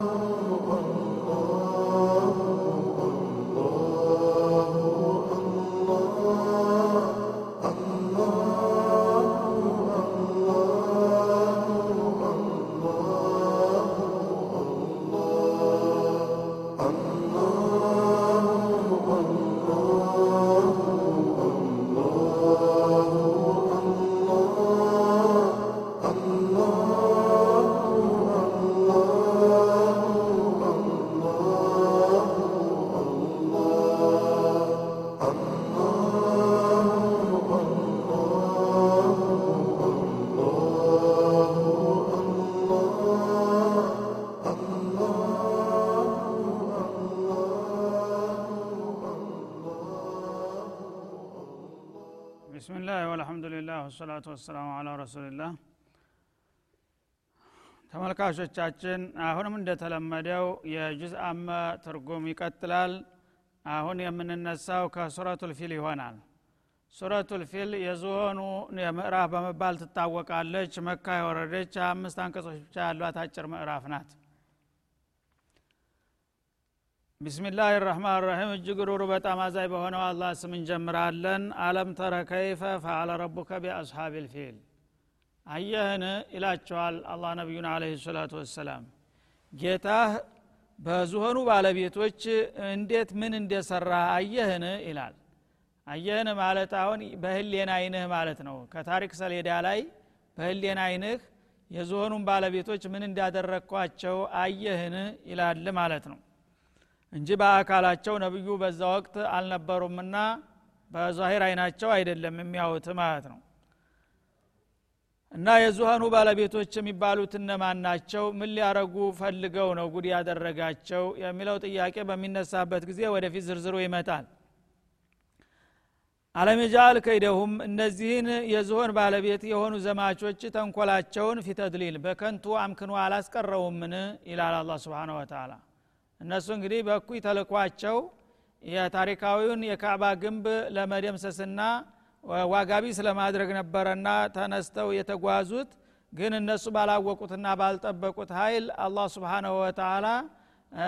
ቢስሚላህ والصلاة والسلام على رسول الله ተመልካቾቻችን አሁንም እንደተለመደው የጁዝ አመ ትርጉም ይቀጥላል። አሁን የምንነሳው ከሱረቱል ፊል ይሆናል። ሱረቱል ፊል የዝሆኑ ምዕራፍ በመባል ትታወቃለች። መካ የወረደች አምስት አንቀጾች ብቻ ያሏት አጭር ምዕራፍ ናት بسم الله الرحمن الرحيم እጅግ ሩህሩህ በጣም አዛኝ በሆነው አላህ ስም እንጀምራለን። ألم تر كيف فعل ربك بأصحاب الفيل አየህን ይላቸዋል አላህ ነቢዩን አለህ ሰላቱ ወሰላም። ጌታህ በዝሆኑ ባለቤቶች እንዴት ምን እንደሰራ አየህን ይላል። አየህን ማለት አሁን በህሌን አይንህ ማለት ነው። ከታሪክ ሰሌዳ ላይ በህሌን አይንህ የዝሆኑን ባለቤቶች ምን እንዳደረግኳቸው አየህን ይላል ማለት ነው እንጂ በአካላቸው ነብዩ በዛ ወቅት አልነበሩምና በዛሂር አይናቸው አይደለም የሚያዩት ማለት ነው። እና የዙሃኑ ባለቤቶች የሚባሉት እነማን ናቸው? ምን ሊያረጉ ፈልገው ነው ጉድ ያደረጋቸው? የሚለው ጥያቄ በሚነሳበት ጊዜ ወደፊት ዝርዝሩ ይመጣል። አለመጃል ከይደሁም እነዚህን የዝሆን ባለቤት የሆኑ ዘማቾች ተንኮላቸውን ፊተድሊል በከንቱ አምክኖ አላስቀረውምን? ይላል አላ ስብን ወተላ እነሱ እንግዲህ በእኩይ ተልኳቸው የታሪካዊውን የካዕባ ግንብ ለመደምሰስና ዋጋቢ ስለማድረግ ነበረና ተነስተው የተጓዙት። ግን እነሱ ባላወቁትና ባልጠበቁት ኃይል አላህ ስብሓናሁ ወተላ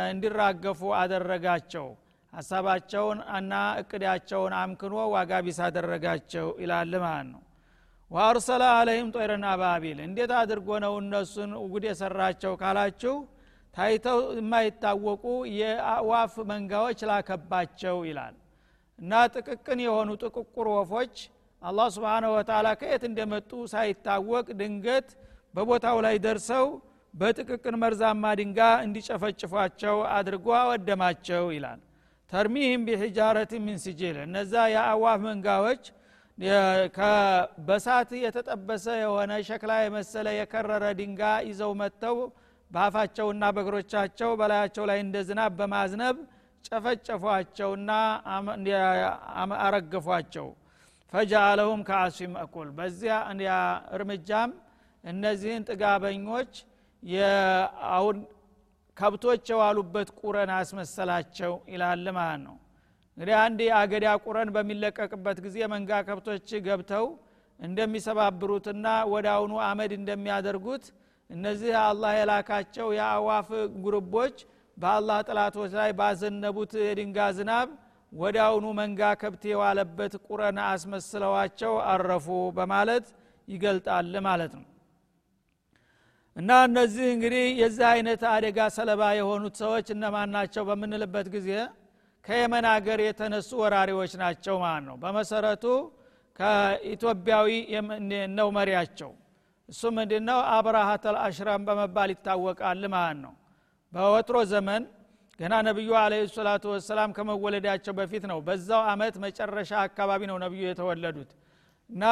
እንዲራገፉ አደረጋቸው። ሀሳባቸውን እና እቅዳቸውን አምክኖ ዋጋ ቢስ አደረጋቸው ይላል ማለት ነው። ወአርሰለ አለይም ጦይረን አባቢል እንዴት አድርጎ ነው እነሱን ጉድ የሰራቸው ካላችሁ ታይተው የማይታወቁ የአዋፍ መንጋዎች ላከባቸው ይላል። እና ጥቅቅን የሆኑ ጥቁቁር ወፎች አላህ ስብሓነሁ ወተላ ከየት እንደመጡ ሳይታወቅ ድንገት በቦታው ላይ ደርሰው በጥቅቅን መርዛማ ድንጋ እንዲጨፈጭፏቸው አድርጎ አወደማቸው ይላል። ተርሚህም ቢሒጃረት ሚን ሲጅል እነዛ የአዋፍ መንጋዎች በሳት የተጠበሰ የሆነ ሸክላ የመሰለ የከረረ ድንጋ ይዘው መጥተው በአፋቸውና በእግሮቻቸው በላያቸው ላይ እንደ ዝናብ በማዝነብ ጨፈጨፏቸውና አረገፏቸው። ፈጃአለሁም ከአስፊ መእኩል በዚያ እርምጃም እነዚህን ጥጋበኞች አሁን ከብቶች የዋሉበት ቁረን አስመሰላቸው ይላል ማለት ነው። እንግዲህ አንድ የአገዳ ቁረን በሚለቀቅበት ጊዜ መንጋ ከብቶች ገብተው እንደሚሰባብሩትና ወደ አሁኑ አመድ እንደሚያደርጉት እነዚህ አላህ የላካቸው የአዋፍ ጉርቦች በአላህ ጥላቶች ላይ ባዘነቡት የድንጋ ዝናብ አሁኑ መንጋ ከብት የዋለበት ቁረን አስመስለዋቸው አረፉ በማለት ይገልጣል ማለት ነው። እና እነዚህ እንግዲህ የዚህ አይነት አደጋ ሰለባ የሆኑት ሰዎች እነማን ናቸው በምንልበት ጊዜ ከየመን ሀገር የተነሱ ወራሪዎች ናቸው ማለት ነው። በመሰረቱ ከኢትዮጵያዊ ነው መሪያቸው እሱ ምንድ ነው አብርሃተል አሽራም በመባል ይታወቃል ማለት ነው። በወትሮ ዘመን ገና ነቢዩ አለ ሰላቱ ወሰላም ከመወለዳቸው በፊት ነው። በዛው አመት መጨረሻ አካባቢ ነው ነቢዩ የተወለዱት። እና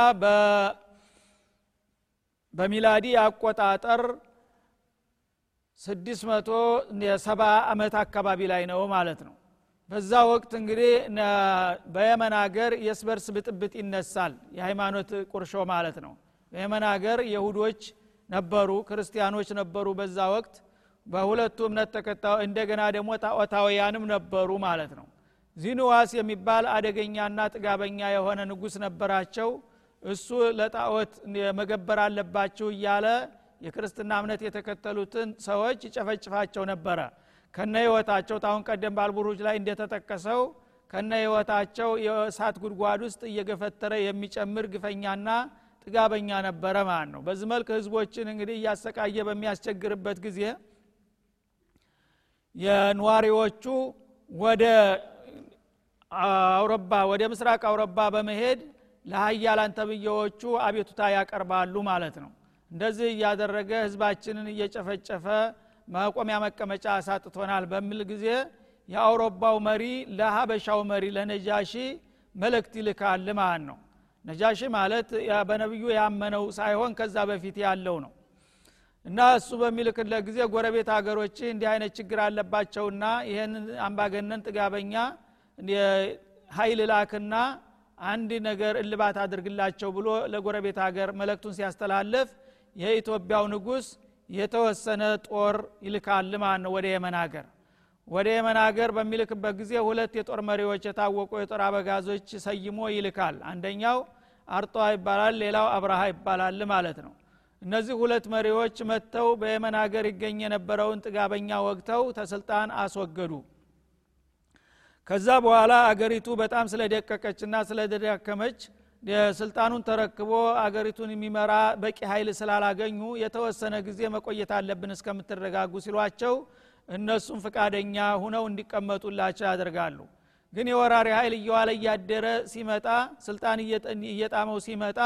በሚላዲ አቆጣጠር ስድስት መቶ የሰባ አመት አካባቢ ላይ ነው ማለት ነው። በዛ ወቅት እንግዲህ በየመን ሀገር የስበርስ ብጥብጥ ይነሳል። የሃይማኖት ቁርሾ ማለት ነው በየመን ሀገር የሁዶች ነበሩ ክርስቲያኖች ነበሩ በዛ ወቅት። በሁለቱ እምነት ተከታ እንደገና ደግሞ ጣዖታውያንም ነበሩ ማለት ነው። ዚንዋስ የሚባል አደገኛና ጥጋበኛ የሆነ ንጉስ ነበራቸው። እሱ ለጣዖት መገበር አለባችሁ እያለ የክርስትና እምነት የተከተሉትን ሰዎች ይጨፈጭፋቸው ነበረ። ከነ ህይወታቸው ታሁን ቀደም ባልቡሩጅ ላይ እንደተጠቀሰው ከነ ህይወታቸው የእሳት ጉድጓድ ውስጥ እየገፈተረ የሚጨምር ግፈኛና ጥጋበኛ ነበረ ማለት ነው። በዚህ መልክ ህዝቦችን እንግዲህ እያሰቃየ በሚያስቸግርበት ጊዜ የነዋሪዎቹ ወደ አውሮባ ወደ ምስራቅ አውሮባ በመሄድ ለሀያላን ተብዬዎቹ አቤቱታ ያቀርባሉ ማለት ነው። እንደዚህ እያደረገ ህዝባችንን እየጨፈጨፈ መቆሚያ መቀመጫ አሳጥቶናል በሚል ጊዜ የአውሮፓው መሪ ለሀበሻው መሪ ለነጃሺ መልእክት ይልካል ማለት ነው ነጃሺ ማለት በነቢዩ ያመነው ሳይሆን ከዛ በፊት ያለው ነው። እና እሱ በሚልክለት ጊዜ ጎረቤት ሀገሮች እንዲህ አይነት ችግር አለባቸውና ይህን አምባገነን ጥጋበኛ ሀይል ላክና አንድ ነገር እልባት አድርግላቸው ብሎ ለጎረቤት ሀገር መለክቱን ሲያስተላልፍ የኢትዮጵያው ንጉስ የተወሰነ ጦር ይልካል ማለት ነው ወደ የመን ሀገር ወደ የመን ሀገር በሚልክበት ጊዜ ሁለት የጦር መሪዎች የታወቁ የጦር አበጋዞች ሰይሞ ይልካል። አንደኛው አርጧ ይባላል ሌላው አብርሃ ይባላል ማለት ነው። እነዚህ ሁለት መሪዎች መጥተው በየመን ሀገር ይገኝ የነበረውን ጥጋበኛ ወግተው ተስልጣን አስወገዱ። ከዛ በኋላ አገሪቱ በጣም ስለደቀቀችና ስለደዳከመች ስልጣኑን ተረክቦ አገሪቱን የሚመራ በቂ ኃይል ስላላገኙ የተወሰነ ጊዜ መቆየት አለብን እስከምትረጋጉ ሲሏቸው እነሱም ፍቃደኛ ሁነው እንዲቀመጡላቸው ያደርጋሉ። ግን የወራሪ ኃይል እየዋለ እያደረ ሲመጣ ስልጣን እየጣመው ሲመጣ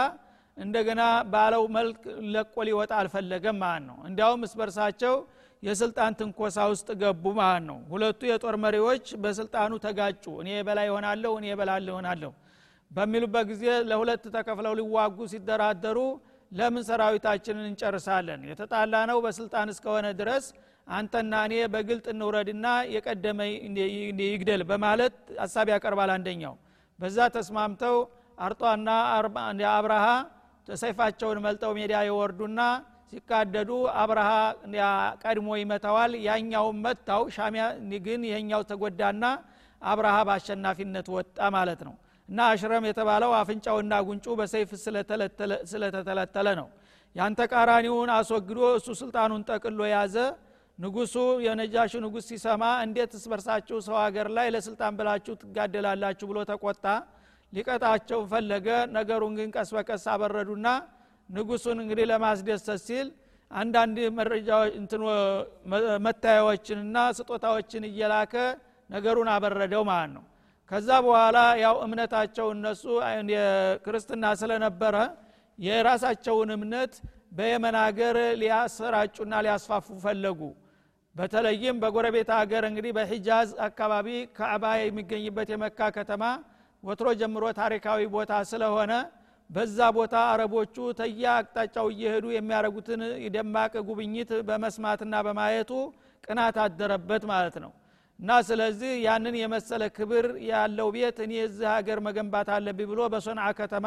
እንደገና ባለው መልክ ለቆ ሊወጣ አልፈለገም ማለት ነው። እንዲያውም እስበርሳቸው የስልጣን ትንኮሳ ውስጥ ገቡ ማለት ነው። ሁለቱ የጦር መሪዎች በስልጣኑ ተጋጩ። እኔ የበላይ ይሆናለሁ እኔ የበላል ይሆናለሁ በሚሉበት ጊዜ ለሁለት ተከፍለው ሊዋጉ ሲደራደሩ ለምን ሰራዊታችንን እንጨርሳለን? የተጣላ ነው በስልጣን እስከሆነ ድረስ አንተና እኔ በግልጥ እንውረድና የቀደመ ይግደል በማለት ሀሳብ ያቀርባል አንደኛው። በዛ ተስማምተው አርጧና አብርሃ ሰይፋቸውን መልጠው ሜዳ ይወርዱና ሲካደዱ አብርሃ ቀድሞ ይመታዋል። ያኛውን መታው ሻሚያ ግን ይሄኛው ተጎዳና አብርሃ በአሸናፊነት ወጣ ማለት ነው። እና አሽረም የተባለው አፍንጫውና ጉንጩ በሰይፍ ስለተተለተለ ነው። ያን ተቃራኒውን አስወግዶ እሱ ስልጣኑን ጠቅሎ ያዘ ንጉሱ የነጃሹ ንጉስ ሲሰማ እንዴት እስበርሳችሁ ሰው ሀገር ላይ ለስልጣን ብላችሁ ትጋደላላችሁ ብሎ ተቆጣ። ሊቀጣቸው ፈለገ። ነገሩን ግን ቀስ በቀስ አበረዱና ንጉሱን እንግዲህ ለማስደሰት ሲል አንዳንድ መረጃዎች መታያዎችንና ስጦታዎችን እየላከ ነገሩን አበረደው ማለት ነው። ከዛ በኋላ ያው እምነታቸው እነሱ ክርስትና ስለነበረ የራሳቸውን እምነት በየመን ሀገር ሊያሰራጩና ሊያስፋፉ ፈለጉ በተለይም በጎረቤት ሀገር እንግዲህ በሂጃዝ አካባቢ ካዕባ የሚገኝበት የመካ ከተማ ወትሮ ጀምሮ ታሪካዊ ቦታ ስለሆነ በዛ ቦታ አረቦቹ ተያ አቅጣጫው እየሄዱ የሚያደረጉትን ደማቅ ጉብኝት በመስማትና በማየቱ ቅናት አደረበት ማለት ነው። እና ስለዚህ ያንን የመሰለ ክብር ያለው ቤት እኔ እዚህ ሀገር መገንባት አለብኝ ብሎ በሶንዓ ከተማ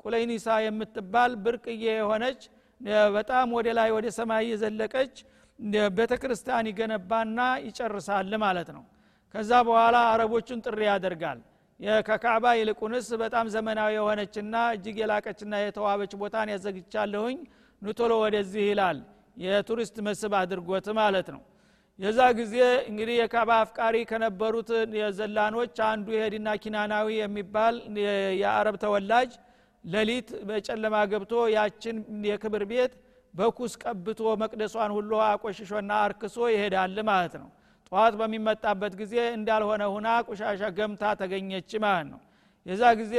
ቁለይኒሳ የምትባል ብርቅዬ የሆነች በጣም ወደ ላይ ወደ ሰማይ የዘለቀች ቤተ ክርስቲያን ይገነባና ይጨርሳል ማለት ነው። ከዛ በኋላ አረቦቹን ጥሪ ያደርጋል። ከካዕባ ይልቁንስ በጣም ዘመናዊ የሆነችና እጅግ የላቀችና የተዋበች ቦታን ያዘግቻለሁኝ ኑቶሎ ወደዚህ ይላል። የቱሪስት መስህብ አድርጎት ማለት ነው። የዛ ጊዜ እንግዲህ የካባ አፍቃሪ ከነበሩት የዘላኖች አንዱ የሄድና ኪናናዊ የሚባል የአረብ ተወላጅ ሌሊት በጨለማ ገብቶ ያችን የክብር ቤት በኩስ ቀብቶ መቅደሷን ሁሉ አቆሽሾና አርክሶ ይሄዳል ማለት ነው። ጠዋት በሚመጣበት ጊዜ እንዳልሆነ ሁና ቆሻሻ ገምታ ተገኘች ማለት ነው። የዛ ጊዜ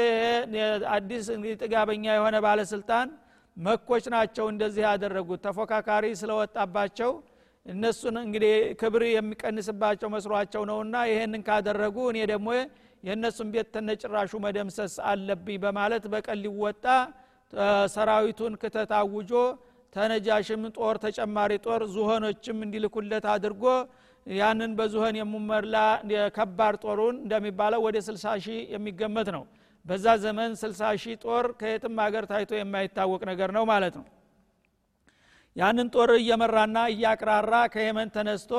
አዲስ ጥጋበኛ የሆነ ባለስልጣን መኮች ናቸው እንደዚህ ያደረጉት። ተፎካካሪ ስለወጣባቸው እነሱን እንግዲህ ክብር የሚቀንስባቸው መስሏቸው ነውና ይሄንን ካደረጉ እኔ ደግሞ የእነሱን ቤት ተነጭራሹ መደምሰስ አለብኝ በማለት በቀን ሊወጣ ሰራዊቱን ክተት አውጆ ተነጃሽም ጦር ተጨማሪ ጦር ዙሆኖችም እንዲልኩለት አድርጎ ያንን በዙሆን የሙመላ ከባድ ጦሩን እንደሚባለው ወደ 60 ሺህ የሚገመት ነው። በዛ ዘመን 60 ሺህ ጦር ከየትም ሀገር ታይቶ የማይታወቅ ነገር ነው ማለት ነው። ያንን ጦር እየመራና እያቅራራ ከየመን ተነስቶ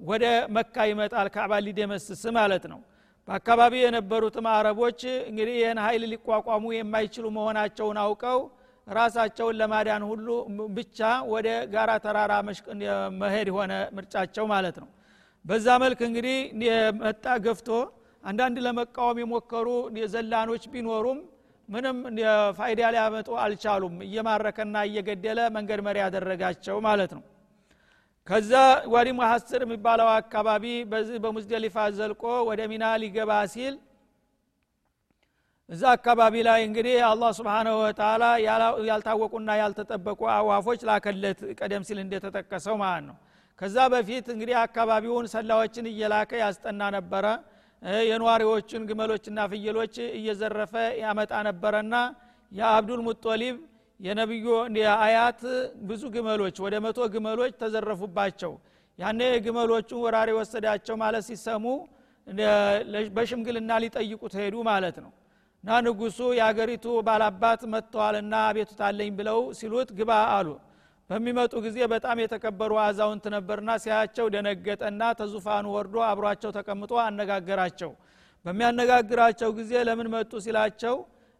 ወደ መካ ይመጣል ካዕባ ሊደመስስ ማለት ነው። በአካባቢ የነበሩትም አረቦች እንግዲህ ይህን ኃይል ሊቋቋሙ የማይችሉ መሆናቸውን አውቀው ራሳቸውን ለማዳን ሁሉ ብቻ ወደ ጋራ ተራራ መሄድ ሆነ ምርጫቸው ማለት ነው። በዛ መልክ እንግዲህ መጣ ገፍቶ አንዳንድ ለመቃወም የሞከሩ የዘላኖች ቢኖሩም ምንም ፋይዳ ሊያመጡ አልቻሉም። እየማረከና እየገደለ መንገድ መሪ ያደረጋቸው ማለት ነው። ከዛ ዋዲ ሙሐስር የሚባለው አካባቢ በዚህ በሙዝደሊፋ ዘልቆ ወደ ሚና ሊገባ ሲል እዛ አካባቢ ላይ እንግዲህ አላህ ስብንሁ ወተላ ያልታወቁና ያልተጠበቁ አዋፎች ላከለት ቀደም ሲል እንደተጠቀሰው ማለት ነው። ከዛ በፊት እንግዲህ አካባቢውን ሰላዎችን እየላከ ያስጠና ነበረ። የነዋሪዎችን ግመሎችና ፍየሎች እየዘረፈ ያመጣ ነበረና የአብዱል ሙጦሊብ የነቢዩ አያት ብዙ ግመሎች ወደ መቶ ግመሎች ተዘረፉባቸው። ያኔ ግመሎቹን ወራሪ ወሰዳቸው ማለት ሲሰሙ በሽምግልና ሊጠይቁት ሄዱ ማለት ነው እና ንጉሱ የአገሪቱ ባላባት መጥተዋልና አቤቱታለኝ ብለው ሲሉት ግባ አሉ። በሚመጡ ጊዜ በጣም የተከበሩ አዛውንት ነበርና ሲያቸው ደነገጠና ተዙፋኑ ወርዶ አብሯቸው ተቀምጦ አነጋገራቸው። በሚያነጋግራቸው ጊዜ ለምን መጡ ሲላቸው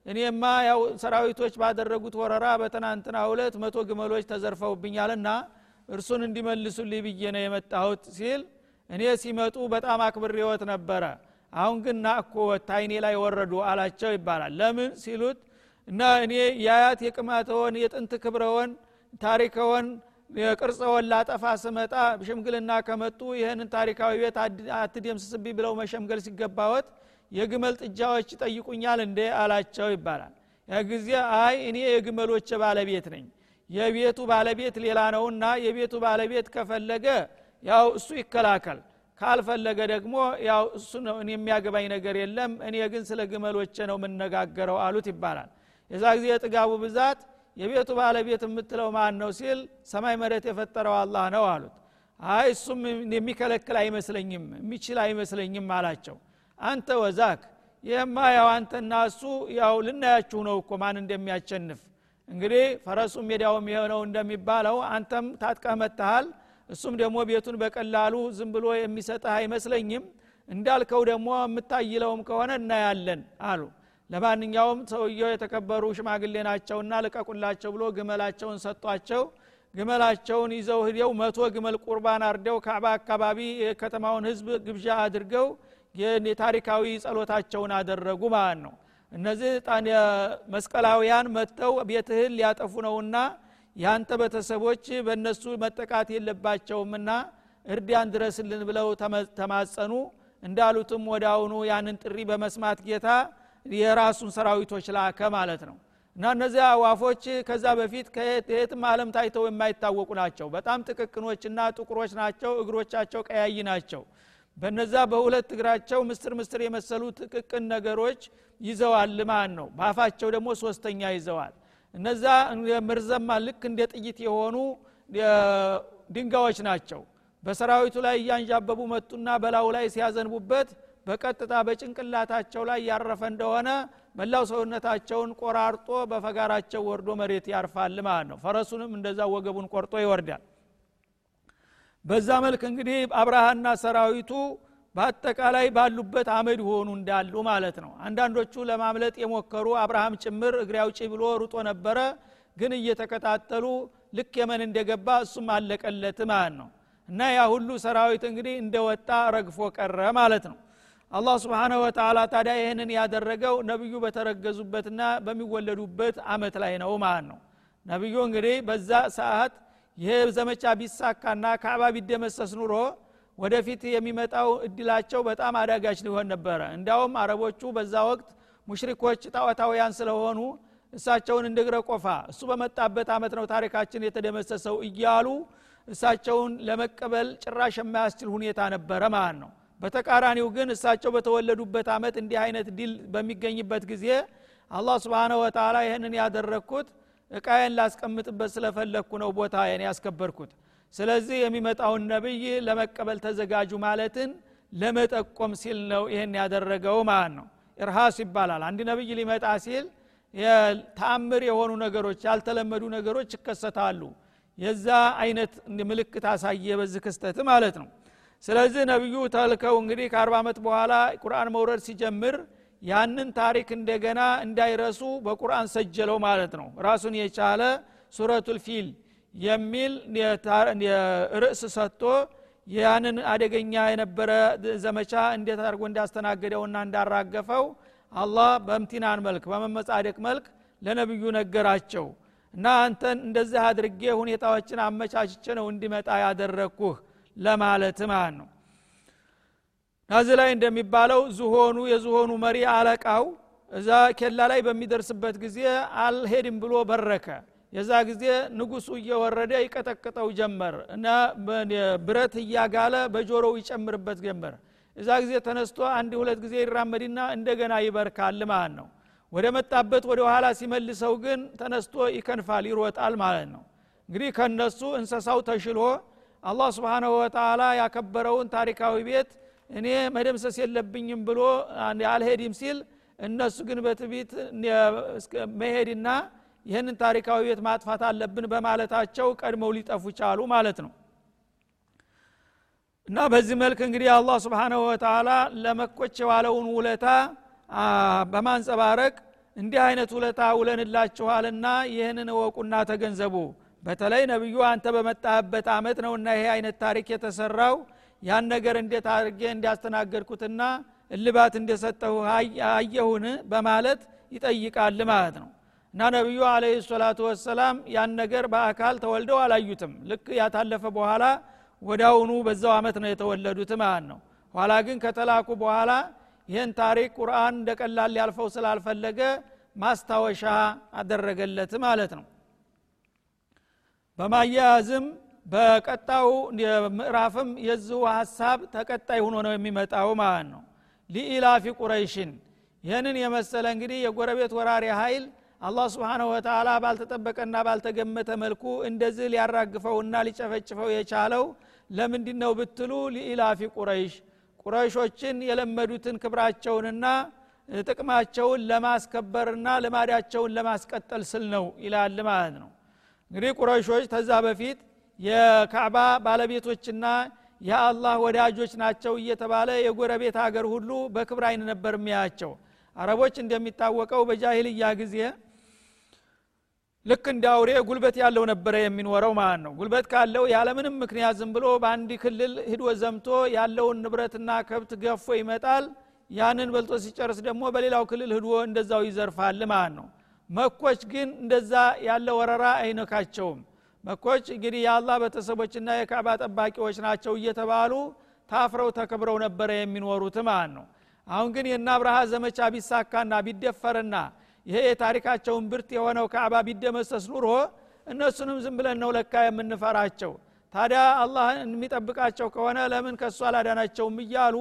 እኔማ ያው ሰራዊቶች ባደረጉት ወረራ በትናንትና ሁለት መቶ ግመሎች ተዘርፈውብኛልና እርሱን እንዲመልሱልኝ ብዬ ነው የመጣሁት ሲል እኔ ሲመጡ በጣም አክብሬዎት ነበረ አሁን ግን ናእኮወት አይኔ ላይ ወረዱ አላቸው ይባላል። ለምን ሲሉት እና እኔ የአያት የቅማተወን የጥንት ክብረወን ታሪከወን ቅርጸወን ላጠፋ ስመጣ ሽምግልና ከመጡ ይህንን ታሪካዊ ቤት አትደምስስብኝ ብለው መሸምገል ሲገባወት የግመል ጥጃዎች ይጠይቁኛል እንዴ አላቸው ይባላል። ያ ጊዜ አይ እኔ የግመሎች ባለቤት ነኝ። የቤቱ ባለቤት ሌላ ነውና የቤቱ ባለቤት ከፈለገ ያው እሱ ይከላከል ካልፈለገ ደግሞ ያው እሱ የሚያገባኝ ነገር የለም እኔ ግን ስለ ግመሎች ነው የምነጋገረው አሉት ይባላል። የዛ ጊዜ የጥጋቡ ብዛት የቤቱ ባለቤት የምትለው ማን ነው ሲል ሰማይ መሬት የፈጠረው አላህ ነው አሉት። አይ እሱም የሚከለክል አይመስለኝም የሚችል አይመስለኝም አላቸው። አንተ ወዛክ ይህማ ያው አንተና እሱ ያው ልናያችሁ ነው እኮ ማን እንደሚያቸንፍ እንግዲህ ፈረሱ ሜዳውም የሆነው እንደሚባለው አንተም ታጥቀህ መጥተሃል እሱም ደግሞ ቤቱን በቀላሉ ዝም ብሎ የሚሰጥህ አይመስለኝም። እንዳልከው ደግሞ የምታይለውም ከሆነ እናያለን አሉ። ለማንኛውም ሰውየው የተከበሩ ሽማግሌ ናቸውና ልቀቁላቸው ብሎ ግመላቸውን ሰጧቸው። ግመላቸውን ይዘው ሂደው መቶ ግመል ቁርባን አርደው ካዕባ አካባቢ የከተማውን ህዝብ ግብዣ አድርገው የታሪካዊ ጸሎታቸውን አደረጉ ማለት ነው። እነዚህ መስቀላውያን መጥተው ቤትህን ሊያጠፉ ነውና ያንተ ቤተሰቦች በእነሱ መጠቃት የለባቸውምና እርዳን ድረስልን ብለው ተማጸኑ። እንዳሉትም ወደ አሁኑ ያንን ጥሪ በመስማት ጌታ የራሱን ሰራዊቶች ላከ ማለት ነው። እና እነዚህ አዋፎች ከዛ በፊት ከየትም አለም ታይተው የማይታወቁ ናቸው። በጣም ጥቅቅኖችና ጥቁሮች ናቸው እግሮቻቸው ቀያይ ናቸው። በነዛ በሁለት እግራቸው ምስር ምስር የመሰሉ ጥቅቅን ነገሮች ይዘዋል ማን ነው። በአፋቸው ደግሞ ሶስተኛ ይዘዋል እነዛ ምርዘማ ልክ እንደ ጥይት የሆኑ ድንጋዮች ናቸው። በሰራዊቱ ላይ እያንዣበቡ መጡና በላዩ ላይ ሲያዘንቡበት በቀጥታ በጭንቅላታቸው ላይ ያረፈ እንደሆነ መላው ሰውነታቸውን ቆራርጦ በፈጋራቸው ወርዶ መሬት ያርፋል ማለት ነው። ፈረሱንም እንደዛ ወገቡን ቆርጦ ይወርዳል። በዛ መልክ እንግዲህ አብርሃና ሰራዊቱ በአጠቃላይ ባሉበት አመድ ሆኑ እንዳሉ ማለት ነው። አንዳንዶቹ ለማምለጥ የሞከሩ አብርሃም ጭምር እግሬ አውጪ ብሎ ሩጦ ነበረ ግን እየተከታተሉ ልክ የመን እንደገባ እሱም አለቀለት ማለት ነው። እና ያ ሁሉ ሰራዊት እንግዲህ እንደወጣ ረግፎ ቀረ ማለት ነው። አላህ ስብሓንሁ ወተላ ታዲያ ይህንን ያደረገው ነቢዩ በተረገዙበትና በሚወለዱበት አመት ላይ ነው ማለት ነው። ነቢዩ እንግዲህ በዛ ሰዓት ይሄ ዘመቻ ቢሳካና ካዕባ ቢደመሰስ ኑሮ ወደፊት የሚመጣው እድላቸው በጣም አዳጋች ሊሆን ነበረ። እንዲያውም አረቦቹ በዛ ወቅት ሙሽሪኮች ጣዖታውያን ስለሆኑ እሳቸውን እንደግረ ቆፋ እሱ በመጣበት አመት ነው ታሪካችን የተደመሰሰው እያሉ እሳቸውን ለመቀበል ጭራሽ የማያስችል ሁኔታ ነበረ ማለት ነው። በተቃራኒው ግን እሳቸው በተወለዱበት አመት እንዲህ አይነት ድል በሚገኝበት ጊዜ አላህ ስብንሁ ወተላ ይህንን ያደረግኩት እቃዬን ላስቀምጥበት ስለፈለግኩ ነው ቦታዬን ያስከበርኩት ስለዚህ የሚመጣውን ነብይ ለመቀበል ተዘጋጁ ማለትን ለመጠቆም ሲል ነው ይህን ያደረገው ማለት ነው። ኢርሃስ ይባላል። አንድ ነብይ ሊመጣ ሲል ተአምር የሆኑ ነገሮች ያልተለመዱ ነገሮች ይከሰታሉ። የዛ አይነት ምልክት አሳየ በዚህ ክስተት ማለት ነው። ስለዚህ ነቢዩ ተልከው እንግዲህ ከአርባ ዓመት በኋላ ቁርአን መውረድ ሲጀምር ያንን ታሪክ እንደገና እንዳይረሱ በቁርአን ሰጀለው ማለት ነው። ራሱን የቻለ ሱረቱል ፊል የሚል ርዕስ ሰጥቶ ያንን አደገኛ የነበረ ዘመቻ እንዴት አድርጎ እንዳስተናገደውና እንዳራገፈው አላህ በእምቲናን መልክ በመመጻደቅ መልክ ለነቢዩ ነገራቸው። እና አንተን እንደዚህ አድርጌ ሁኔታዎችን አመቻችቼ ነው እንዲመጣ ያደረግኩህ ለማለት ማለት ነው። ናዚ ላይ እንደሚባለው ዝሆኑ የዝሆኑ መሪ አለቃው እዛ ኬላ ላይ በሚደርስበት ጊዜ አልሄድም ብሎ በረከ የዛ ጊዜ ንጉሱ እየወረደ ይቀጠቅጠው ጀመር እና ብረት እያጋለ በጆሮው ይጨምርበት ጀመር። እዛ ጊዜ ተነስቶ አንድ ሁለት ጊዜ ይራመድና እንደገና ይበርካል ማለት ነው። ወደ መጣበት ወደ ኋላ ሲመልሰው ግን ተነስቶ ይከንፋል ይሮጣል ማለት ነው። እንግዲህ ከነሱ እንሰሳው ተሽሎ አላህ ስብንሁ ወተላ ያከበረውን ታሪካዊ ቤት እኔ መደምሰስ የለብኝም ብሎ አልሄድም ሲል እነሱ ግን በትቢት መሄድና ይህንን ታሪካዊ ቤት ማጥፋት አለብን በማለታቸው ቀድመው ሊጠፉ ቻሉ ማለት ነው። እና በዚህ መልክ እንግዲህ አላህ ስብንሁ ወተላ ለመኮች የዋለውን ውለታ በማንጸባረቅ እንዲህ አይነት ውለታ ውለንላችኋልና ይህንን እወቁና ተገንዘቡ። በተለይ ነቢዩ አንተ በመጣህበት አመት ነውና ይሄ አይነት ታሪክ የተሰራው ያን ነገር እንዴት አድርጌ እንዲያስተናገድኩትና እልባት እንደሰጠሁ አየሁን በማለት ይጠይቃል ማለት ነው እና ነቢዩ አለ ሰላቱ ወሰላም ያን ነገር በአካል ተወልደው አላዩትም። ልክ ያታለፈ በኋላ ወዳውኑ በዛው አመት ነው የተወለዱት ማለት ነው። ኋላ ግን ከተላኩ በኋላ ይህን ታሪክ ቁርአን እንደ ቀላል ሊያልፈው ስላልፈለገ ማስታወሻ አደረገለት ማለት ነው። በማያያዝም በቀጣው ምዕራፍም የዚሁ ሀሳብ ተቀጣይ ሆኖ ነው የሚመጣው ማለት ነው። ሊኢላፊ ቁረይሽን ይህንን የመሰለ እንግዲህ የጎረቤት ወራሪ ኃይል አላህ ስብንሁ ወተላ ባልተጠበቀና ባልተገመተ መልኩ እንደዚህ ሊያራግፈውና ሊጨፈጭፈው የቻለው ለምንድ ነው ብትሉ ሊኢላፊ ቁረይሽ። ቁረይሾችን የለመዱትን ክብራቸውንና ጥቅማቸውን ለማስከበርና ልማዳቸውን ለማስቀጠል ስል ነው ይላል ማለት ነው። እንግዲህ ቁረይሾች ተዛ በፊት የካዕባ ባለቤቶችና የአላህ ወዳጆች ናቸው እየተባለ የጎረቤት ሀገር ሁሉ በክብር አይን ነበር የሚያያቸው። አረቦች እንደሚታወቀው በጃሂልያ ጊዜ ልክ እንደ አውሬ ጉልበት ያለው ነበረ የሚኖረው ማለት ነው። ጉልበት ካለው ያለምንም ምክንያት ዝም ብሎ በአንድ ክልል ሂዶ ዘምቶ ያለውን ንብረትና ከብት ገፎ ይመጣል። ያንን በልጦ ሲጨርስ ደግሞ በሌላው ክልል ህዶ እንደዛው ይዘርፋል ማለት ነው። መኮች ግን እንደዛ ያለ ወረራ አይነካቸውም። መኮች እንግዲህ የአላህ ቤተሰቦችና የካዕባ ጠባቂዎች ናቸው እየተባሉ ታፍረው ተከብረው ነበረ የሚኖሩት ማለት ነው። አሁን ግን የና አብርሃ ዘመቻ ቢሳካና ቢደፈርና ይሄ የታሪካቸውን ብርት የሆነው ካዕባ ቢደመሰስ ኑሮ እነሱንም ዝም ብለን ነው ለካ የምንፈራቸው። ታዲያ አላህ የሚጠብቃቸው ከሆነ ለምን ከእሱ አላዳናቸውም እያሉ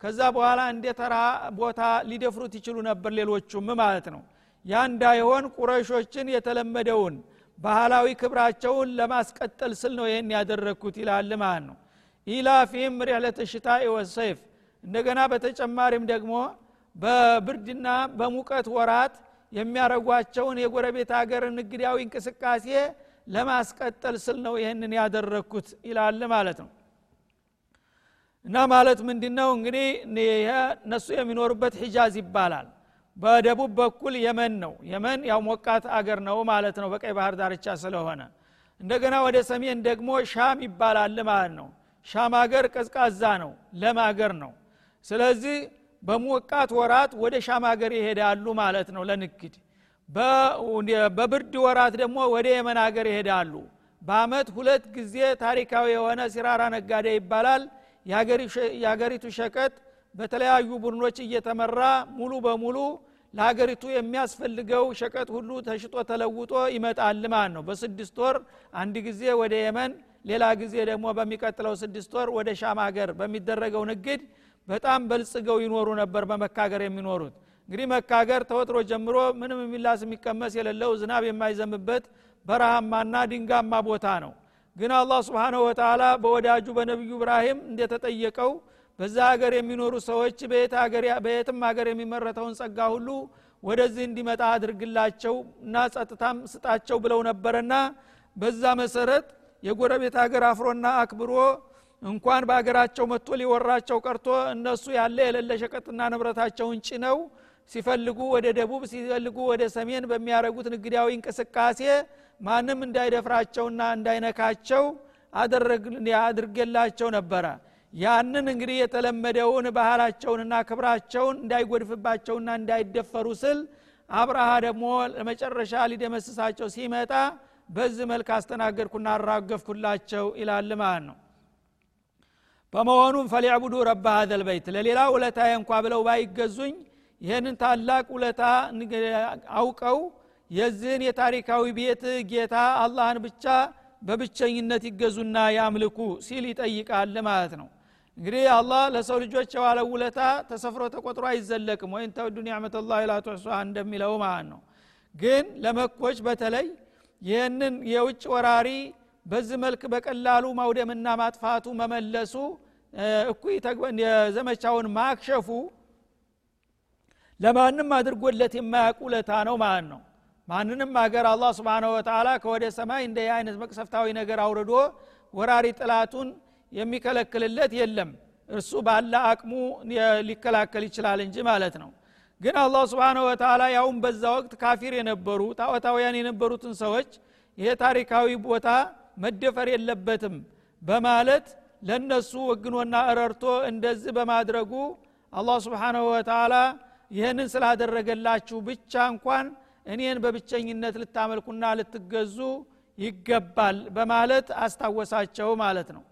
ከዛ በኋላ እንደ ተራ ቦታ ሊደፍሩት ይችሉ ነበር ሌሎቹም ማለት ነው። ያ እንዳይሆን ቁረሾችን የተለመደውን ባህላዊ ክብራቸውን ለማስቀጠል ስል ነው ይህን ያደረግኩት ይላል ማለት ነው። ኢላፊም ሪሕለተ ሽታኢ ወሰይፍ። እንደገና በተጨማሪም ደግሞ በብርድና በሙቀት ወራት የሚያረጓቸውን የጎረቤት ሀገር ንግዳዊ እንቅስቃሴ ለማስቀጠል ስል ነው ይህንን ያደረግኩት ይላል ማለት ነው። እና ማለት ምንድ ነው እንግዲህ እነሱ የሚኖሩበት ሒጃዝ ይባላል። በደቡብ በኩል የመን ነው። የመን ያው ሞቃት አገር ነው ማለት ነው በቀይ ባህር ዳርቻ ስለሆነ። እንደገና ወደ ሰሜን ደግሞ ሻም ይባላል ማለት ነው። ሻም አገር ቀዝቃዛ ነው ለም አገር ነው። ስለዚህ በሞቃት ወራት ወደ ሻም ሀገር ይሄዳሉ ማለት ነው ለንግድ። በብርድ ወራት ደግሞ ወደ የመን ሀገር ይሄዳሉ። በአመት ሁለት ጊዜ ታሪካዊ የሆነ ሲራራ ነጋዴ ይባላል። የሀገሪቱ ሸቀጥ በተለያዩ ቡድኖች እየተመራ ሙሉ በሙሉ ለሀገሪቱ የሚያስፈልገው ሸቀጥ ሁሉ ተሽጦ ተለውጦ ይመጣል ማለት ነው። በስድስት ወር አንድ ጊዜ ወደ የመን ሌላ ጊዜ ደግሞ በሚቀጥለው ስድስት ወር ወደ ሻም ሀገር በሚደረገው ንግድ በጣም በልጽገው ይኖሩ ነበር በመካገር የሚኖሩት። እንግዲህ መካገር ተወጥሮ ጀምሮ ምንም የሚላስ የሚቀመስ የሌለው ዝናብ የማይዘምበት በረሃማና ድንጋማ ቦታ ነው። ግን አላህ ስብንሁ ወተላ በወዳጁ በነቢዩ እብራሂም እንደተጠየቀው በዛ ሀገር የሚኖሩ ሰዎች በየትም ሀገር የሚመረተውን ጸጋ ሁሉ ወደዚህ እንዲመጣ አድርግላቸው እና ጸጥታም ስጣቸው ብለው ነበረና በዛ መሰረት የጎረቤት ሀገር አፍሮና አክብሮ እንኳን በሀገራቸው መጥቶ ሊወራቸው ቀርቶ እነሱ ያለ የሌለ ሸቀጥና ንብረታቸውን ጭነው ሲፈልጉ ወደ ደቡብ ሲፈልጉ ወደ ሰሜን በሚያደረጉት ንግዳዊ እንቅስቃሴ ማንም እንዳይደፍራቸውና እንዳይነካቸው አድርጌላቸው ነበረ። ያንን እንግዲህ የተለመደውን ባህላቸውንና ክብራቸውን እንዳይጎድፍባቸውና እንዳይደፈሩ ስል አብርሃ ደግሞ ለመጨረሻ ሊደመስሳቸው ሲመጣ በዚህ መልክ አስተናገድኩና አራገፍኩላቸው ይላል ማለት ነው በመሆኑም ፈሊዕቡዱ ረባ ሀዘል በይት ለሌላ ውለታ እንኳ ብለው ባይገዙኝ ይህንን ታላቅ ውለታ አውቀው የዚህን የታሪካዊ ቤት ጌታ አላህን ብቻ በብቸኝነት ይገዙና ያምልኩ ሲል ይጠይቃል ማለት ነው። እንግዲህ አላህ ለሰው ልጆች የዋለው ውለታ ተሰፍሮ ተቆጥሮ አይዘለቅም። ወይም ተወዱ ኒዕመት ላ ላ እንደሚለው ማለት ነው። ግን ለመኮች በተለይ ይህንን የውጭ ወራሪ በዚህ መልክ በቀላሉ ማውደምና ማጥፋቱ መመለሱ እኩይ ዘመቻውን ማክሸፉ ለማንም አድርጎለት የማያውቅ ውለታ ነው ማለት ነው። ማንንም ሀገር አላ ስብንሁ ወተላ ከወደ ሰማይ እንደ አይነት መቅሰፍታዊ ነገር አውርዶ ወራሪ ጥላቱን የሚከለክልለት የለም። እርሱ ባለ አቅሙ ሊከላከል ይችላል እንጂ ማለት ነው። ግን አላህ ስብንሁ ወተላ ያውም በዛ ወቅት ካፊር የነበሩ ጣዖታውያን የነበሩትን ሰዎች ይሄ ታሪካዊ ቦታ መደፈር የለበትም በማለት ለነሱ ወግኖና እረርቶ እንደዚህ በማድረጉ አላህ ስብሓናሁ ወተላ ይህንን ስላደረገላችሁ ብቻ እንኳን እኔን በብቸኝነት ልታመልኩና ልትገዙ ይገባል በማለት አስታወሳቸው ማለት ነው።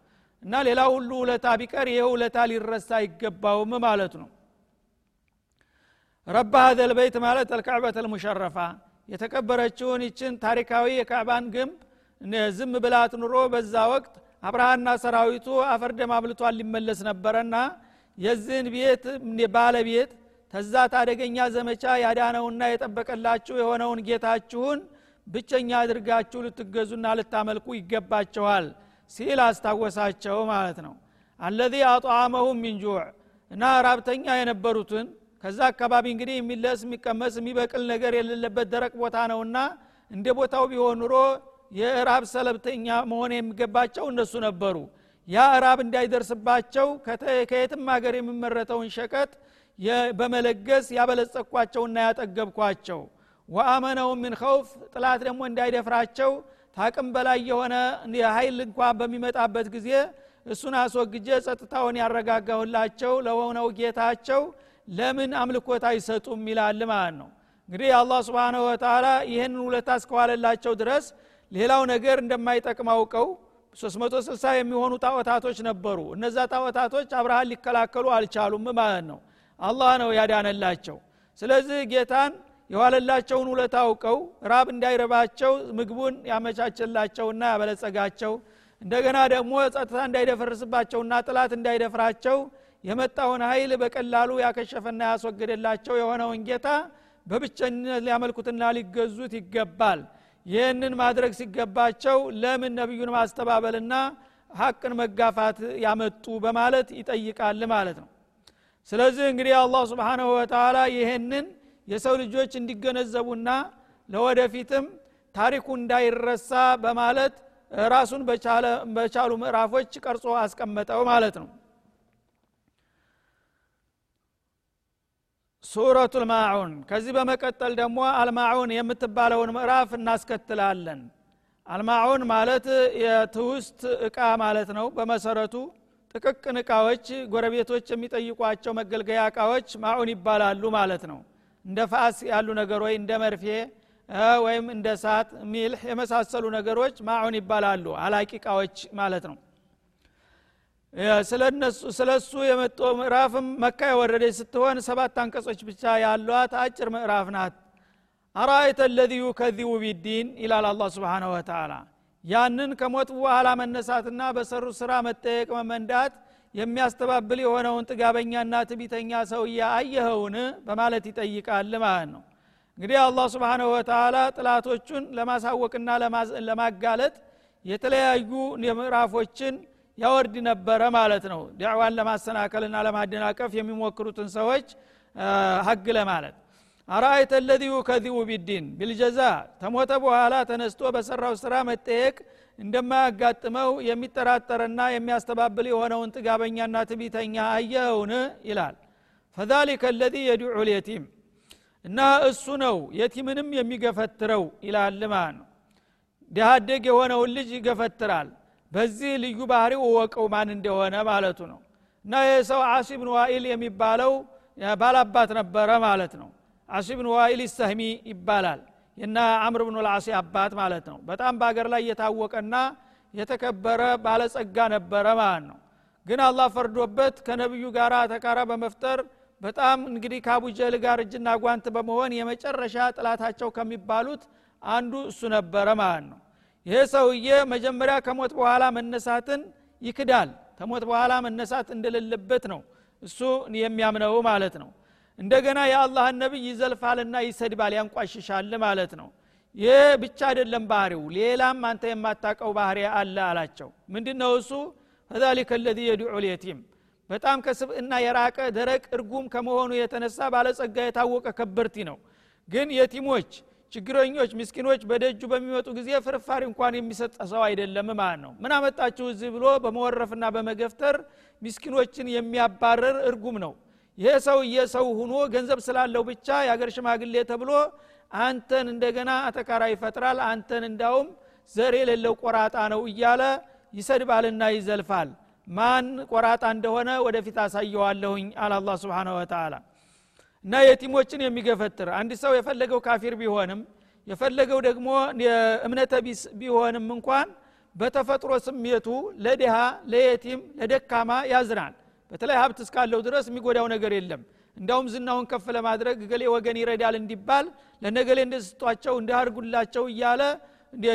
እና ሌላ ሁሉ ውለታ ቢቀር ይህ ውለታ ሊረሳ አይገባውም ማለቱ ነው። ረባ ሀዘል በይት ማለት አልካዕበት አልሙሸረፋ የተቀበረችውን ይችን ታሪካዊ የካዕባን ግንብ ዝም ብላት ኑሮ በዛ ወቅት አብርሃና ሰራዊቱ አፈርደም አብልቷን ሊመለስ ነበረና የዚህን ቤት ባለቤት ተዛት አደገኛ ዘመቻ ያዳነውና የጠበቀላችሁ የሆነውን ጌታችሁን ብቸኛ አድርጋችሁ ልትገዙና ልታመልኩ ይገባቸዋል ሲል አስታወሳቸው ማለት ነው። አለዚ አጣመሁም ሚን ጁዕ እና ራብተኛ የነበሩትን ከዛ አካባቢ እንግዲህ የሚለስ የሚቀመስ የሚበቅል ነገር የሌለበት ደረቅ ቦታ ነውና እንደ ቦታው ቢሆን ኑሮ የእራብ ሰለብተኛ መሆን የሚገባቸው እነሱ ነበሩ። ያ እራብ እንዳይደርስባቸው ከየትም ሀገር የሚመረተውን ሸቀጥ በመለገስ ያበለጸኳቸውና ያጠገብኳቸው። ወአመነው ምን ኸውፍ ጥላት ደግሞ እንዳይደፍራቸው ታቅም በላይ የሆነ ኃይል እንኳ በሚመጣበት ጊዜ እሱን አስወግጄ ጸጥታውን ያረጋጋሁላቸው ለሆነው ጌታቸው ለምን አምልኮት አይሰጡም? ይላል ማለት ነው። እንግዲህ አላህ ስብንሁ ወተላ ይህንን ውለታ እስከዋለላቸው ድረስ ሌላው ነገር እንደማይጠቅም አውቀው 360 የሚሆኑ ጣዖታቶች ነበሩ። እነዛ ጣዖታቶች አብርሃን ሊከላከሉ አልቻሉም ማለት ነው። አላህ ነው ያዳነላቸው። ስለዚህ ጌታን የዋለላቸውን ውለታ አውቀው ራብ እንዳይረባቸው ምግቡን ያመቻችላቸውና ያበለጸጋቸው እንደገና ደግሞ ጸጥታ እንዳይደፈርስባቸውና ጥላት እንዳይደፍራቸው የመጣውን ኃይል በቀላሉ ያከሸፈና ያስወገደላቸው የሆነውን ጌታ በብቸኝነት ሊያመልኩትና ሊገዙት ይገባል ይህንን ማድረግ ሲገባቸው ለምን ነቢዩን ማስተባበልና ሀቅን መጋፋት ያመጡ በማለት ይጠይቃል ማለት ነው። ስለዚህ እንግዲህ አላህ ስብንሁ ወተላ ይህንን የሰው ልጆች እንዲገነዘቡና ለወደፊትም ታሪኩ እንዳይረሳ በማለት ራሱን በቻሉ ምዕራፎች ቀርጾ አስቀመጠው ማለት ነው ሱረቱ ልማዑን ከዚህ በመቀጠል ደግሞ አልማዑን የምትባለውን ምዕራፍ እናስከትላለን። አልማዑን ማለት የትውስት እቃ ማለት ነው። በመሰረቱ ጥቅቅን እቃዎች ጎረቤቶች የሚጠይቋቸው መገልገያ እቃዎች ማዑን ይባላሉ ማለት ነው። እንደ ፋስ ያሉ ነገሮች እንደ መርፌ ወይም እንደ ሳት ሚልህ የመሳሰሉ ነገሮች ማዑን ይባላሉ። አላቂ እቃዎች ማለት ነው ስለ እሱ የመጣው ምዕራፍም መካ የወረደች ስትሆን ሰባት አንቀጾች ብቻ ያሏት አጭር ምዕራፍ ናት። አራአይተ ለዚ ዩከዚቡ ቢዲን ይላል አላ ስብንሁ ወተላ ያንን ከሞት በኋላ መነሳትና በሰሩ ስራ መጠየቅ መመንዳት የሚያስተባብል የሆነውን ጥጋበኛና ትቢተኛ ሰውዬ አየኸውን? በማለት ይጠይቃል ማለት ነው። እንግዲህ አላህ ስብንሁ ወተላ ጥላቶቹን ለማሳወቅና ለማጋለጥ የተለያዩ ምዕራፎችን ያወርድ ነበረ ማለት ነው። ዳዕዋን ለማሰናከልና ለማደናቀፍ የሚሞክሩትን ሰዎች ሀግ ለማለት። አራአይተ ለዚ ዩከዚቡ ቢዲን ቢልጀዛ ተሞተ በኋላ ተነስቶ በሰራው ስራ መጠየቅ እንደማያጋጥመው የሚጠራጠርና የሚያስተባብል የሆነውን ጥጋበኛና ትቢተኛ አየኸውን? ይላል። ፈዛሊከ ለዚ የድዑ ልየቲም እና እሱ ነው የቲምንም የሚገፈትረው ይላል ማለት ነው። ደሃደግ የሆነውን ልጅ ይገፈትራል በዚህ ልዩ ባህሪው እወቀው ማን እንደሆነ ማለቱ ነው። እና ይህ ሰው አሲ ብን ዋኢል የሚባለው ባላባት ነበረ ማለት ነው። አሲ ብን ዋኢል ሰህሚ ይባላል። የነ አምር ብን ልዓሲ አባት ማለት ነው። በጣም በአገር ላይ የታወቀና የተከበረ ባለጸጋ ነበረ ማለት ነው። ግን አላህ ፈርዶበት ከነቢዩ ጋር ተካራ በመፍጠር በጣም እንግዲህ ከአቡጀህል ጋር እጅና ጓንት በመሆን የመጨረሻ ጠላታቸው ከሚባሉት አንዱ እሱ ነበረ ማለት ነው ይሄ ሰውዬ መጀመሪያ ከሞት በኋላ መነሳትን ይክዳል። ከሞት በኋላ መነሳት እንደሌለበት ነው እሱ የሚያምነው ማለት ነው። እንደገና የአላህን ነቢይ ይዘልፋልና ይሰድባል ያንቋሽሻል ማለት ነው። ይህ ብቻ አይደለም ባህሪው ሌላም አንተ የማታቀው ባህሪ አለ አላቸው። ምንድን ነው እሱ? ፈዛሊከ ለዚ የድዑ በጣም ከስብእና የራቀ ደረቅ እርጉም ከመሆኑ የተነሳ ባለጸጋ የታወቀ ከበርቲ ነው። ግን የቲሞች ችግረኞች ምስኪኖች በደጁ በሚመጡ ጊዜ ፍርፋሪ እንኳን የሚሰጥ ሰው አይደለም ማለት ነው። ምን አመጣችሁ እዚህ ብሎ በመወረፍና በመገፍተር ምስኪኖችን የሚያባረር እርጉም ነው። ይሄ ሰውዬ ሰው ሁኖ ገንዘብ ስላለው ብቻ የአገር ሽማግሌ ተብሎ አንተን እንደገና አተካራ ይፈጥራል አንተን እንዳውም ዘር የሌለው ቆራጣ ነው እያለ ይሰድባልና ይዘልፋል። ማን ቆራጣ እንደሆነ ወደፊት አሳየዋለሁኝ አለ አላ ስብን ወተላ እና የቲሞችን የሚገፈትር። አንድ ሰው የፈለገው ካፊር ቢሆንም የፈለገው ደግሞ እምነተ ቢስ ቢሆንም እንኳን በተፈጥሮ ስሜቱ ለድሃ ለየቲም ለደካማ ያዝናል። በተለይ ሀብት እስካለው ድረስ የሚጎዳው ነገር የለም። እንዳውም ዝናውን ከፍ ለማድረግ ገሌ ወገን ይረዳል እንዲባል ለነገሌ እንደስጧቸው እንዳርጉላቸው እያለ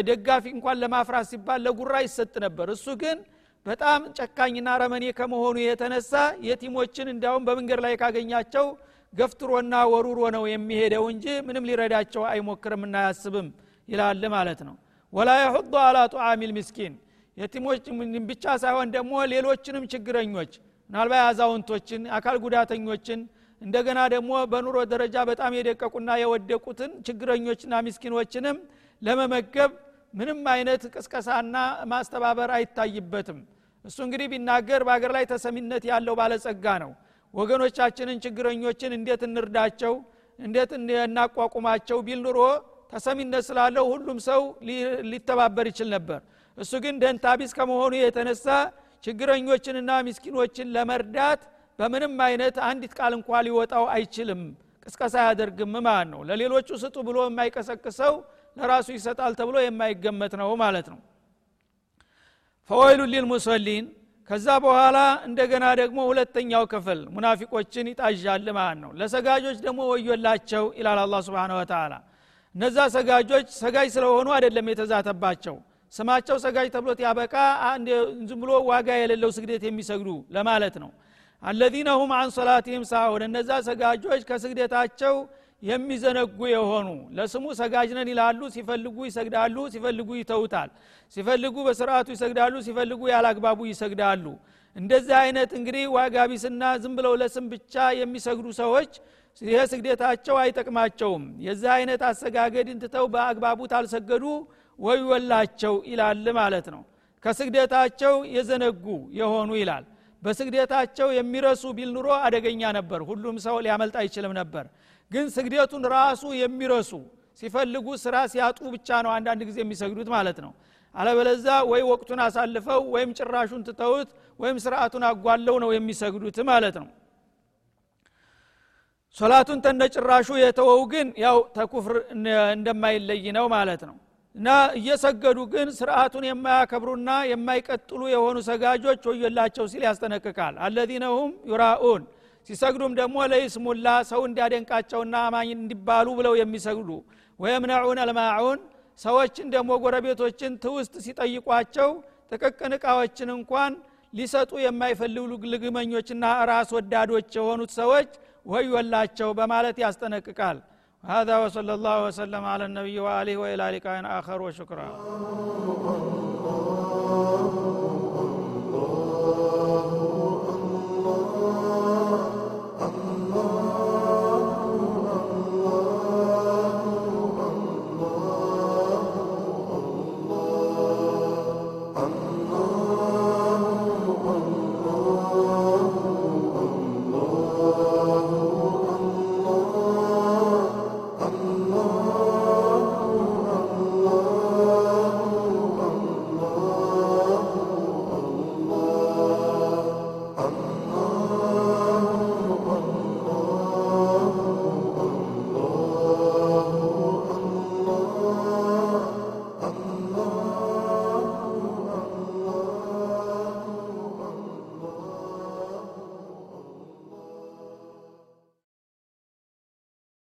ደጋፊ እንኳን ለማፍራት ሲባል ለጉራ ይሰጥ ነበር። እሱ ግን በጣም ጨካኝና ረመኔ ከመሆኑ የተነሳ የቲሞችን እንዲያውም በመንገድ ላይ ካገኛቸው ገፍትሮና ወሩሮ ነው የሚሄደው እንጂ ምንም ሊረዳቸው አይሞክርም እና አያስብም ይላል ማለት ነው። ወላ የሑዱ አላ ጡዓሚል ምስኪን የቲሞች ብቻ ሳይሆን ደግሞ ሌሎችንም ችግረኞች ምናልባት አዛውንቶችን አካል ጉዳተኞችን እንደገና ደግሞ በኑሮ ደረጃ በጣም የደቀቁና የወደቁትን ችግረኞችና ምስኪኖችንም ለመመገብ ምንም አይነት ቅስቀሳና ማስተባበር አይታይበትም። እሱ እንግዲህ ቢናገር በአገር ላይ ተሰሚነት ያለው ባለጸጋ ነው ወገኖቻችንን ችግረኞችን እንዴት እንርዳቸው? እንዴት እናቋቁማቸው ቢል ኑሮ ተሰሚነት ስላለው ሁሉም ሰው ሊተባበር ይችል ነበር። እሱ ግን ደንታቢስ ከመሆኑ የተነሳ ችግረኞችንና ምስኪኖችን ለመርዳት በምንም አይነት አንዲት ቃል እንኳ ሊወጣው አይችልም። ቅስቀሳ አያደርግም ማለት ነው። ለሌሎቹ ስጡ ብሎ የማይቀሰቅሰው ለራሱ ይሰጣል ተብሎ የማይገመት ነው ማለት ነው። ፈወይሉ ሊልሙሰሊን ከዛ በኋላ እንደገና ደግሞ ሁለተኛው ክፍል ሙናፊቆችን ይጣዣል ማለት ነው። ለሰጋጆች ደግሞ ወዮላቸው ይላል አላ ስብን ወተላ እነዛ ሰጋጆች ሰጋጅ ስለሆኑ አይደለም የተዛተባቸው። ስማቸው ሰጋጅ ተብሎት ያበቃ ዝም ብሎ ዋጋ የሌለው ስግደት የሚሰግዱ ለማለት ነው። አለዚነ ሁም አን ሶላቲህም ሳሁን እነዛ ሰጋጆች ከስግደታቸው የሚዘነጉ የሆኑ ለስሙ ሰጋጅ ነን ይላሉ ሲፈልጉ ይሰግዳሉ ሲፈልጉ ይተውታል። ሲፈልጉ በስርዓቱ ይሰግዳሉ ሲፈልጉ ያላግባቡ ይሰግዳሉ። እንደዚህ አይነት እንግዲህ ዋጋቢስና ዝም ብለው ለስም ብቻ የሚሰግዱ ሰዎች ይህ ስግደታቸው አይጠቅማቸውም። የዚህ አይነት አሰጋገድ እንትተው በአግባቡ ታልሰገዱ ወዮላቸው ይላል ማለት ነው። ከስግደታቸው የዘነጉ የሆኑ ይላል። በስግደታቸው የሚረሱ ቢል ኑሮ አደገኛ ነበር። ሁሉም ሰው ሊያመልጥ አይችልም ነበር ግን ስግደቱን ራሱ የሚረሱ ሲፈልጉ ስራ ሲያጡ ብቻ ነው አንዳንድ ጊዜ የሚሰግዱት ማለት ነው። አለበለዛ ወይ ወቅቱን አሳልፈው ወይም ጭራሹን ትተውት ወይም ስርአቱን አጓለው ነው የሚሰግዱት ማለት ነው። ሶላቱን ተነጭራሹ የተወው ግን ያው ተኩፍር እንደማይለይ ነው ማለት ነው። እና እየሰገዱ ግን ስርአቱን የማያከብሩና የማይቀጥሉ የሆኑ ሰጋጆች ወዮላቸው ሲል ያስጠነቅቃል። አለዚነ ሁም ዩራኡን ሲሰግዱም ደግሞ ለይስሙላ ሰው እንዲያደንቃቸውና አማኝ እንዲባሉ ብለው የሚሰግዱ ወየምናዑን አልማዑን ሰዎችን ደግሞ ጎረቤቶችን ትውስት ሲጠይቋቸው ጥቅቅን እቃዎችን እንኳን ሊሰጡ የማይፈልጉ ልግመኞችና ራስ ወዳዶች የሆኑት ሰዎች ወዮላቸው በማለት ያስጠነቅቃል። هذا وصلى الله وسلم على النبي وآله وإلى لقاء آخر وشكرا